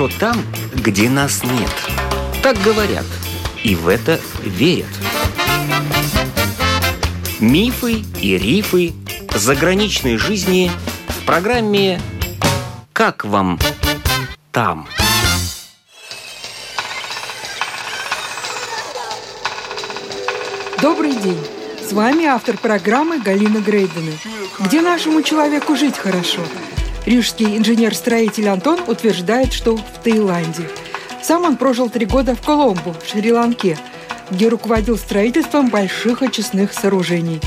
хорошо там, где нас нет. Так говорят, и в это верят. Мифы и рифы заграничной жизни в программе «Как вам там?». Добрый день! С вами автор программы Галина Грейдена. Где нашему человеку жить хорошо? Рижский инженер-строитель Антон утверждает, что в Таиланде. Сам он прожил три года в Коломбо, в Шри-Ланке, где руководил строительством больших очистных сооружений.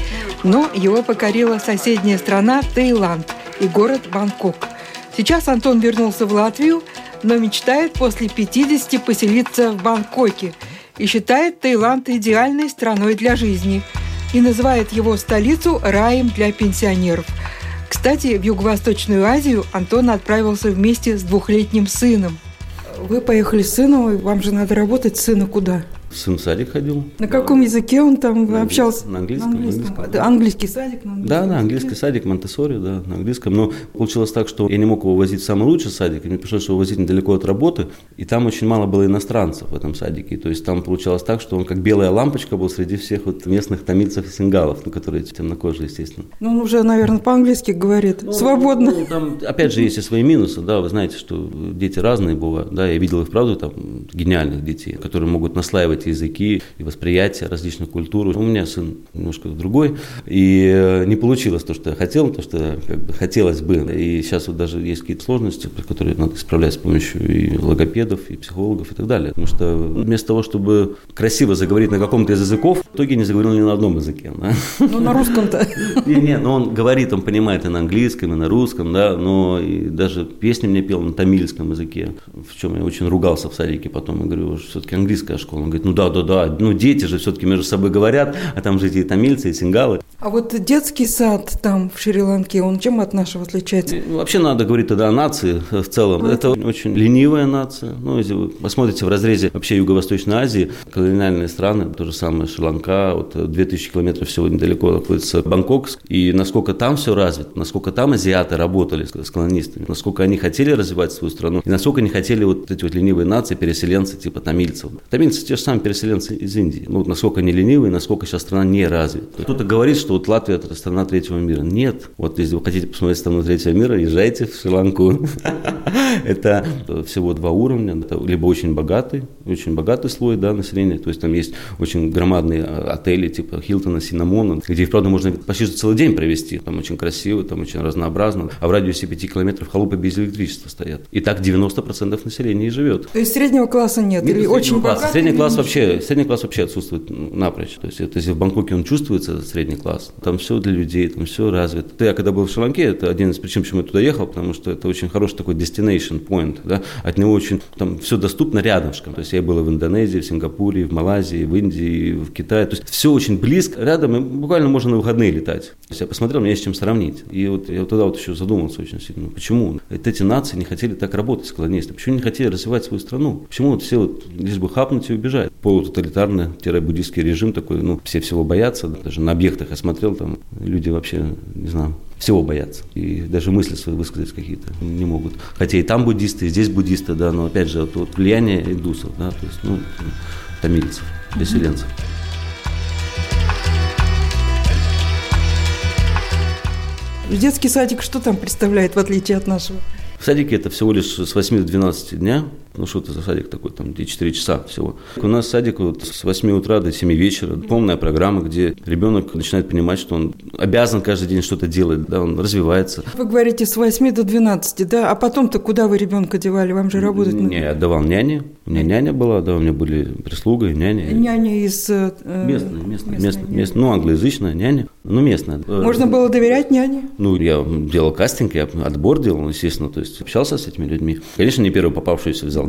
Но его покорила соседняя страна Таиланд и город Бангкок. Сейчас Антон вернулся в Латвию, но мечтает после 50 поселиться в Бангкоке – и считает Таиланд идеальной страной для жизни и называет его столицу раем для пенсионеров. Кстати, в Юго-Восточную Азию Антон отправился вместе с двухлетним сыном. Вы поехали с сыном, вам же надо работать, сына куда? Сын в садик ходил. На каком языке он там на общался? На английском. На английском. английском. Английский садик? На английском. Да, да, английский садик, Монтессори, да, на английском. Но получилось так, что я не мог его возить в самый лучший садик, мне пришлось его возить недалеко от работы, и там очень мало было иностранцев в этом садике. То есть там получалось так, что он как белая лампочка был среди всех вот местных тамильцев и сингалов, ну, которые темнокожие, естественно. Ну, он уже, наверное, по-английски говорит, ну, свободно. Ну, там, опять же, есть и свои минусы, да, вы знаете, что дети разные бывают, да, я видел их, правда, там, гениальных детей, которые могут наслаивать языки, восприятие различных культур. У меня сын немножко другой, и э, не получилось то, что я хотел, то, что как бы хотелось бы. И сейчас вот даже есть какие-то сложности, которые надо исправлять с помощью и логопедов, и психологов и так далее. Потому что вместо того, чтобы красиво заговорить на каком-то из языков, в итоге не заговорил ни на одном языке. Да? Ну, на русском-то. Не, не, но он говорит, он понимает и на английском, и на русском, да, но и даже песни мне пел на тамильском языке, в чем я очень ругался в садике потом. Я говорю, все-таки английская школа. Он говорит, ну да, да, да, ну, дети же все-таки между собой говорят, а там же эти тамильцы и сингалы. А вот детский сад там в Шри-Ланке, он чем от нашего отличается? Вообще надо говорить тогда о нации в целом. Это очень ленивая нация. Ну, если вы посмотрите в разрезе вообще Юго-Восточной Азии, колониальные страны, то же самое Шри-Ланка, вот 2000 километров всего недалеко находится Бангкок, и насколько там все развито, насколько там азиаты работали с колонистами, насколько они хотели развивать свою страну, и насколько они хотели вот эти вот ленивые нации, переселенцы типа тамильцев. Тамильцы те же самые переселенцы из Индии. Ну, насколько они ленивые, насколько сейчас страна не развита. Кто-то говорит, что вот Латвия – это страна третьего мира. Нет. Вот если вы хотите посмотреть страну третьего мира, езжайте в Шри-Ланку. Это всего два уровня. Это либо очень богатый, очень богатый слой да, населения, то есть там есть очень громадные а, отели типа Хилтона, Синамона, где их, правда, можно почти целый день провести. Там очень красиво, там очень разнообразно. А в радиусе 5 километров халупы без электричества стоят. И так 90% населения и живет. То есть среднего класса нет? нет или очень класса. Средний класс вообще, средний класс вообще отсутствует напрочь. То есть, это, если в Бангкоке он чувствуется, средний класс, там все для людей, там все развито. Я когда был в Шри-Ланке, это один из причин, почему я туда ехал, потому что это очень хороший такой destination point, да, от него очень, там все доступно рядышком. То есть я был в Индонезии, в Сингапуре, в Малайзии, в Индии, в Китае. То есть все очень близко, рядом, и буквально можно на выходные летать. То есть я посмотрел, мне есть чем сравнить. И вот я вот тогда вот еще задумался очень сильно, почему вот эти нации не хотели так работать с колонистами, почему не хотели развивать свою страну, почему вот все вот лишь бы хапнуть и убежать. Полутоталитарный-буддийский режим такой, ну, все всего боятся, даже на объектах я смотрел, там люди вообще, не знаю, всего боятся. И даже мысли свои высказать какие-то не могут. Хотя и там буддисты, и здесь буддисты, да, но опять же, вот, вот влияние индусов, да, то есть, ну, тамильцев, переселенцев. Детский садик что там представляет, в отличие от нашего? В садике это всего лишь с 8 до 12 дня. Ну, что это за садик такой, там, где 4 часа всего. У нас садик вот с 8 утра до 7 вечера. Полная программа, где ребенок начинает понимать, что он обязан каждый день что-то делать, да, он развивается. Вы говорите с 8 до 12, да? А потом-то куда вы ребенка девали? Вам же работать Не, я отдавал няне. У меня няня была, да, у меня были прислуга и няня. Няня из... Э, местная, местная, местная, местная, ну, англоязычная няня, ну, местная. Можно было доверять няне? Ну, я делал кастинг, я отбор делал, естественно, то есть общался с этими людьми. Конечно, не первую попавшуюся взял.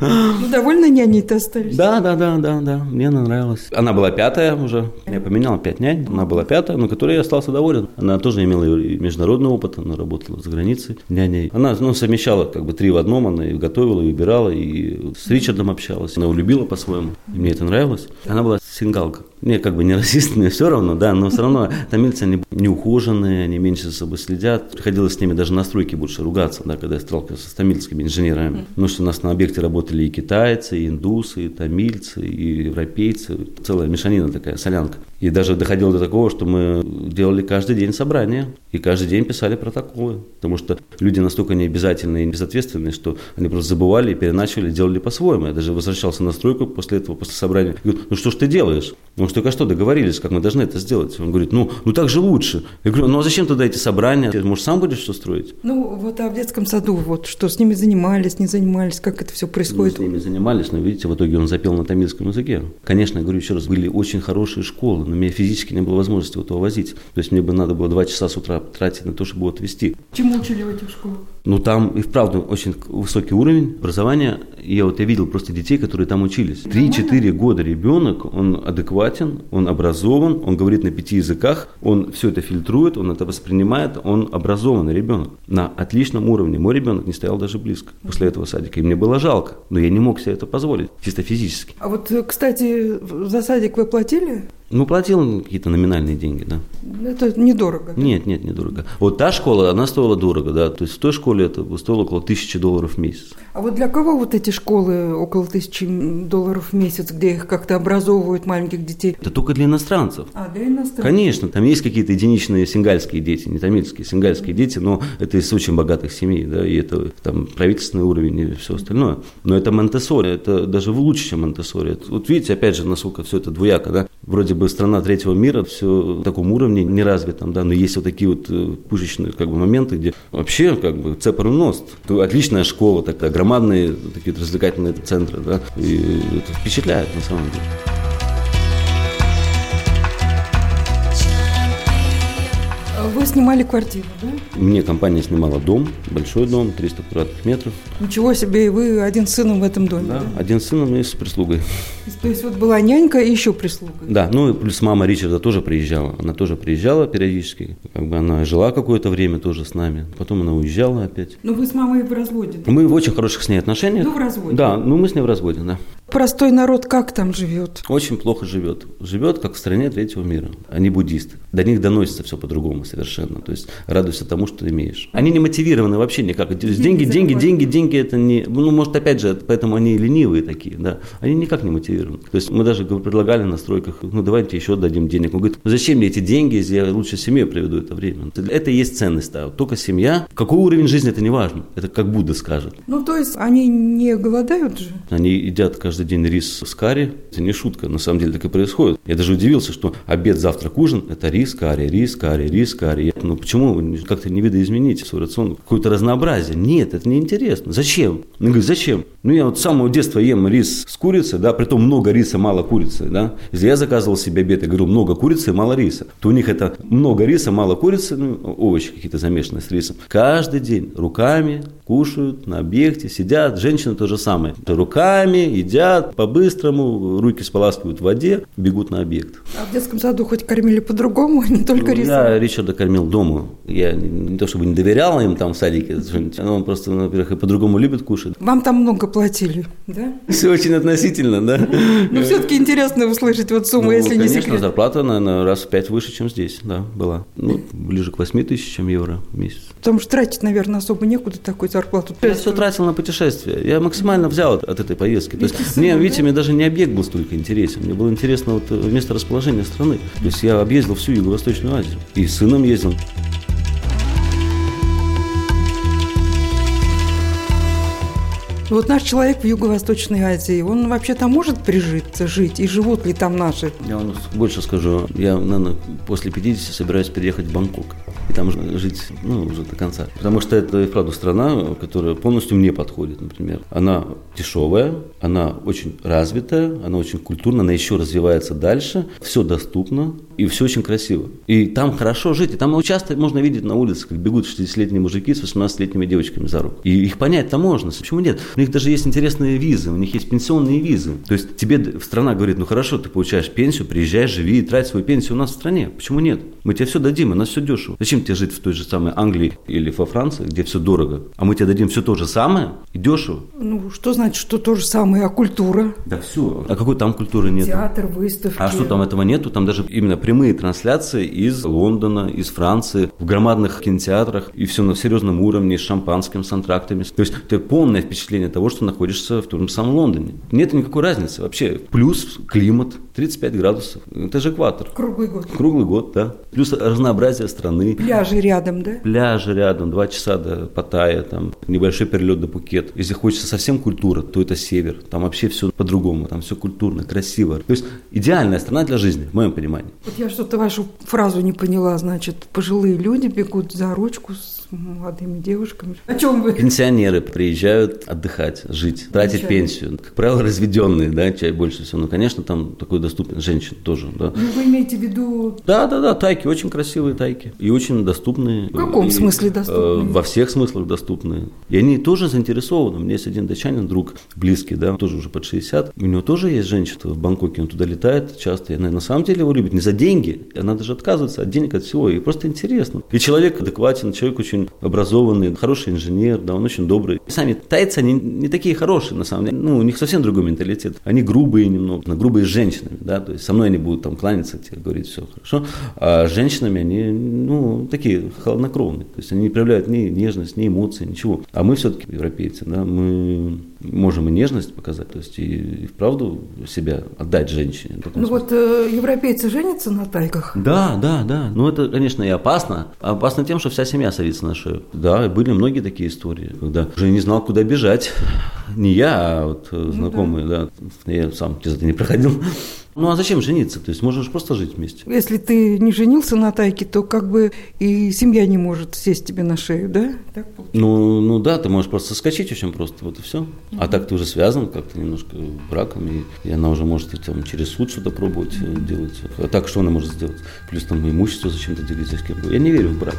Ну, довольно няней-то остались? Да, да, да, да, да, мне она нравилась. Она была пятая уже, я поменял пять нянь, она была пятая, но которой я остался доволен. Она тоже имела международный опыт, она работала за границей няней. Она ну, совмещала как бы три в одном, она и готовила, и убирала, и с Ричардом общалась. Она его любила по-своему, мне это нравилось. Она была сингалка. Не, как бы не расист, мне все равно, да, но все равно тамильцы, они неухоженные, они меньше за собой следят. Приходилось с ними даже на стройке больше ругаться, да, когда я сталкивался с тамильскими инженерами. Потому что у нас на объекте работали и китайцы, и индусы, и тамильцы, и европейцы. Целая мешанина такая, солянка. И даже доходило до такого, что мы делали каждый день собрания и каждый день писали протоколы. Потому что люди настолько необязательные и безответственные, что они просто забывали и переначали, делали по-своему. Я даже возвращался на стройку после этого, после собрания. И говорю, ну что ж ты делаешь? Он что, а что, договорились, как мы должны это сделать? Он говорит, ну, ну так же лучше. Я говорю, ну а зачем тогда эти собрания? Ты, может, сам будешь что строить? Ну, вот а в детском саду, вот что с ними занимались, не занимались, как это все происходит? Мы с ними занимались, но видите, в итоге он запел на тамильском языке. Конечно, я говорю еще раз, были очень хорошие школы, у меня физически не было возможности вот его возить. То есть мне бы надо было два часа с утра тратить на то, чтобы его отвезти. Чему учили в этих школах? Ну, там и вправду очень высокий уровень образования. Я вот я видел просто детей, которые там учились. Три-четыре года ребенок, он адекватен, он образован, он говорит на пяти языках, он все это фильтрует, он это воспринимает, он образованный ребенок на отличном уровне. Мой ребенок не стоял даже близко после этого садика, и мне было жалко, но я не мог себе это позволить, чисто физически. А вот, кстати, за садик вы платили? Ну, платил какие-то номинальные деньги, да. Это недорого. Да? Нет, нет, недорого. Вот та школа, она стоила дорого, да. То есть в той школе это стоило около тысячи долларов в месяц. А вот для кого вот эти школы около тысячи долларов в месяц, где их как-то образовывают маленьких детей? Это только для иностранцев. А, для иностранцев. Конечно, там есть какие-то единичные сингальские дети, не тамильские, сингальские дети, но это из очень богатых семей, да, и это там правительственный уровень и все остальное. Но это Монтессори, это даже лучше, чем Монтессори. Вот видите, опять же, насколько все это двояко, да. Вроде бы страна третьего мира, все в таком уровне не развитом, да, но есть вот такие вот э, пушечные как бы моменты, где вообще как бы цепор ност. Отличная школа, такая громадные такие развлекательные центры, да, и это впечатляет на самом деле. Вы снимали квартиру, да? Мне компания снимала дом, большой дом, 300 квадратных метров. Ничего себе, и вы один с сыном в этом доме? Да, да? один с сыном и с прислугой. То есть вот была нянька и еще прислуга? Да, ну и плюс мама Ричарда тоже приезжала. Она тоже приезжала периодически. Как бы она жила какое-то время тоже с нами. Потом она уезжала опять. Ну вы с мамой в разводе? Да? Мы в очень хороших с ней отношениях. Ну в разводе? Да, ну мы с ней в разводе, да. Простой народ как там живет? Очень плохо живет. Живет, как в стране третьего мира. Они буддисты. До них доносится все по-другому совершенно. То есть радуйся тому, что имеешь. Они не мотивированы вообще никак. Деньги, деньги, деньги, деньги, это не... Ну, может, опять же, поэтому они ленивые такие, да. Они никак не мотивированы. То есть мы даже предлагали на стройках, ну, давайте еще дадим денег. Он говорит, зачем мне эти деньги, если я лучше семьей проведу это время? Это и есть ценность. Да. Только семья. Какой уровень жизни, это не важно. Это как Будда скажет. Ну, то есть они не голодают же? Они едят каждый каждый день рис с карри. Это не шутка, на самом деле так и происходит. Я даже удивился, что обед, завтрак, ужин – это рис, карри, рис, карри, рис, карри. Ну почему как-то не видоизменить свой рацион? Какое-то разнообразие. Нет, это неинтересно. Зачем? Он говорит, зачем? Ну я вот с самого детства ем рис с курицей, да, притом много риса, мало курицы, да. Если я заказывал себе обед и говорю, много курицы мало риса, то у них это много риса, мало курицы, ну, овощи какие-то замешанные с рисом. Каждый день руками кушают на объекте, сидят, женщины то же самое. Руками едят, едят по-быстрому, руки споласкивают в воде, бегут на объект. А в детском саду хоть кормили по-другому, не только ну, рисом? Я Ричарда кормил дома. Я не, то чтобы не доверял им там в садике, но он просто, во-первых, и по-другому любит кушать. Вам там много платили, да? Все очень относительно, да? Но все-таки интересно услышать вот сумму, ну, если конечно, не секрет. зарплата, наверное, раз в пять выше, чем здесь, да, была. Ну, ближе к 8 тысячам евро в месяц. Потому что тратить, наверное, особо некуда такую зарплату. Я все тратил на путешествия. Я максимально взял от, от этой поездки. То есть, мне, видите, мне даже не объект был столько интересен. Мне было интересно вот место расположения страны. То есть я объездил всю Юго-Восточную Азию. И с сыном ездил. Вот наш человек в Юго-Восточной Азии, он вообще там может прижиться, жить? И живут ли там наши? Я вам больше скажу. Я, наверное, после 50 собираюсь переехать в Бангкок. И там жить, ну, уже до конца. Потому что это, и правда, страна, которая полностью мне подходит, например. Она дешевая, она очень развитая, она очень культурная, она еще развивается дальше. Все доступно и все очень красиво. И там хорошо жить. И там часто можно видеть на улице, как бегут 60-летние мужики с 18-летними девочками за руку. И их понять-то можно. Почему нет? У них даже есть интересные визы, у них есть пенсионные визы. То есть тебе страна говорит, ну хорошо, ты получаешь пенсию, приезжай, живи и трать свою пенсию у нас в стране. Почему нет? Мы тебе все дадим, у нас все дешево. Зачем тебе жить в той же самой Англии или во Франции, где все дорого? А мы тебе дадим все то же самое и дешево. Ну, что значит, что то же самое, а культура? Да все. А какой там культуры нет? Театр, выставки. А что там этого нету? Там даже именно прямые трансляции из Лондона, из Франции, в громадных кинотеатрах, и все на серьезном уровне, с шампанским, с антрактами. То есть ты полное впечатление того, что находишься в том самом Лондоне. Нет никакой разницы вообще. Плюс климат, 35 градусов. Это же экватор. Круглый год. Круглый год, да. Плюс разнообразие страны. Пляжи рядом, да? Пляжи рядом, два часа до Паттайя, там небольшой перелет до Пукет. Если хочется совсем культура, то это север. Там вообще все по-другому, там все культурно, красиво. То есть идеальная страна для жизни, в моем понимании. Вот я что-то вашу фразу не поняла. Значит, пожилые люди бегут за ручку с молодыми девушками. О чем вы? Пенсионеры приезжают отдыхать, жить, тратить Пенсионеры. пенсию. Как правило, разведенные, да, чай больше всего. Ну, конечно, там такой доступен женщин тоже, да. Ну, вы имеете в виду Да, да, да, тайки, очень красивые тайки. И очень доступные. В каком И, смысле доступные? э, во всех смыслах доступные. И они тоже заинтересованы. У меня есть один датчанин, друг близкий, да, тоже уже под 60. У него тоже есть женщина в Бангкоке, он туда летает часто. И она на самом деле его любит не за деньги, она даже отказывается от денег, от всего. И просто интересно. И человек адекватен, человек очень образованный, хороший инженер, да, он очень добрый. Сами тайцы, они не такие хорошие, на самом деле. Ну, у них совсем другой менталитет. Они грубые немного, но грубые с женщинами, да, то есть со мной они будут там кланяться, тебе говорить все хорошо. А с женщинами они, ну, такие холоднокровные. То есть они не проявляют ни нежность, ни эмоций, ничего. А мы все-таки европейцы, да, мы можем и нежность показать, то есть и, и вправду себя отдать женщине. Ну смысле. вот э, европейцы женятся на тайках? Да, да, да. Ну, это, конечно, и опасно. Опасно тем, что вся семья садится на шею. Да, были многие такие истории, когда уже не знал, куда бежать. Не я, а вот э, знакомые, да. Я сам через это не проходил. Ну, а зачем жениться? То есть можно же просто жить вместе. Если ты не женился на тайке, то как бы и семья не может сесть тебе на шею, да? Так. Ну, ну да, ты можешь просто соскочить очень просто, вот и все. А так ты уже связан как-то немножко браком, и, и она уже может и, там, через суд что-то пробовать э, делать. А так что она может сделать? Плюс там имущество зачем-то делить за кем Я не верю в брак.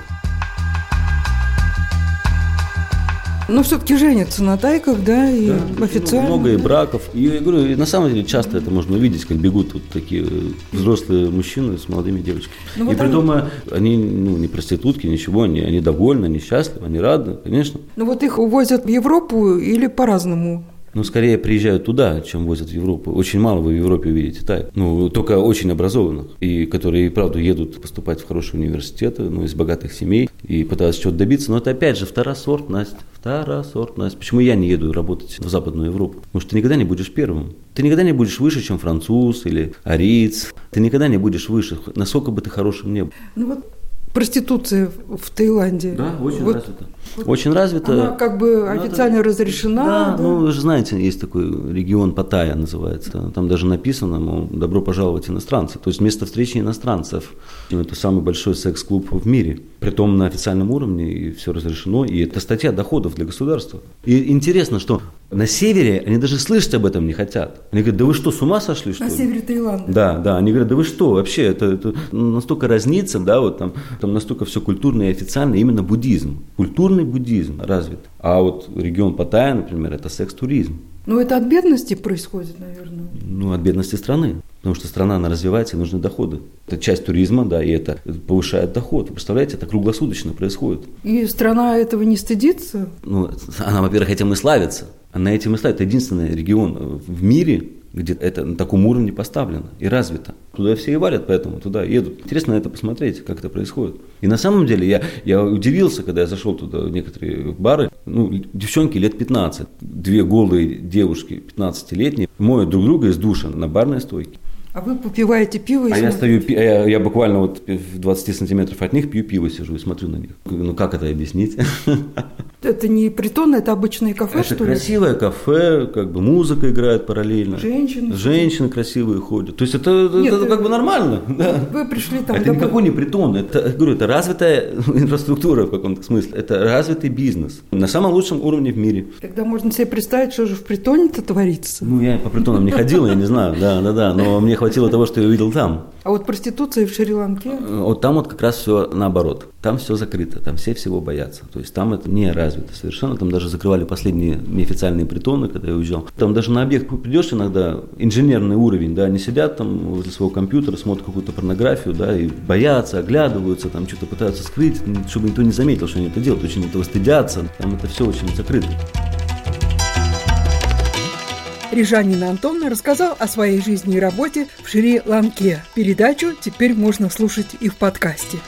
Но все-таки женятся на тайках, да, и Да, официально. Много и браков. И я говорю, и на самом деле часто это можно увидеть, как бегут вот такие э, взрослые мужчины с молодыми девочками. Ну, и вот при они- том, они ну, не проститутки, ничего, они, они довольны, они счастливы, они рады, конечно. Ну вот их увозят в Европу или по-разному? Но скорее приезжают туда, чем возят в Европу. Очень мало вы в Европе увидите тайп. Ну, только очень образованных. И которые, и правда, едут поступать в хорошие университеты, ну, из богатых семей, и пытаются чего-то добиться. Но это, опять же, второсортность. Второсортность. Почему я не еду работать в Западную Европу? Потому что ты никогда не будешь первым. Ты никогда не будешь выше, чем француз или ариец. Ты никогда не будешь выше, насколько бы ты хорошим не был. Ну вот проституция в Таиланде. очень Вот развито. Очень развито. Она как бы Ну, это- официально разрешена. Да, да? ну вы же знаете, есть такой регион Паттайя называется. Там даже написано, мол, добро пожаловать иностранцы. То есть место встречи иностранцев. Это самый большой секс-клуб в мире. Притом на официальном уровне, и все разрешено. И это статья доходов для государства. И интересно, что на севере они даже слышать об этом не хотят. Они говорят, да вы что, с ума сошли, что На ли?» севере Таиланда. Да, да, они говорят, да вы что, вообще, это, это настолько разнится, да, вот там, там настолько все культурно и официально, именно буддизм. Культурный буддизм развит. А вот регион Паттайя, например, это секс-туризм. Ну это от бедности происходит, наверное. Ну, от бедности страны. Потому что страна, она развивается, и нужны доходы. Это часть туризма, да, и это повышает доход. Вы представляете, это круглосуточно происходит. И страна этого не стыдится. Ну, она, во-первых, этим и славится. Она этим и славится. Это единственный регион в мире, где это на таком уровне поставлено и развито. Туда все и валят, поэтому туда едут. Интересно это посмотреть, как это происходит. И на самом деле я, я удивился, когда я зашел туда в некоторые бары. Ну, девчонки лет 15, две голые девушки 15-летние моют друг друга из душа на барной стойке. А вы попиваете пиво и А я смотрите. стою, пи- а я, я буквально вот в 20 сантиметров от них пью пиво, сижу и смотрю на них. Ну как это объяснить? Это не притон, это обычное кафе, Это что ли? красивое кафе, как бы музыка играет параллельно. Женщины. Женщины красивые ходят. То есть это, Нет, это э, как бы нормально. Да. Вы пришли там... Это допу- никакой не притон, это, я говорю, это развитая инфраструктура в каком-то смысле, это развитый бизнес на самом лучшем уровне в мире. Тогда можно себе представить, что же в притоне-то творится. Ну, я по притонам не ходил, я не знаю, да, да, да, но мне хватило того, что я увидел там. А вот проституция в Шри-Ланке? Вот там вот как раз все наоборот. Там все закрыто, там все всего боятся. То есть там это не развито совершенно. Там даже закрывали последние неофициальные притоны, когда я уезжал. Там даже на объект придешь иногда, инженерный уровень, да, они сидят там возле своего компьютера, смотрят какую-то порнографию, да, и боятся, оглядываются, там что-то пытаются скрыть, чтобы никто не заметил, что они это делают, очень этого стыдятся. Там это все очень закрыто. Рижанин Антон рассказал о своей жизни и работе в Шри-Ланке. Передачу теперь можно слушать и в подкасте.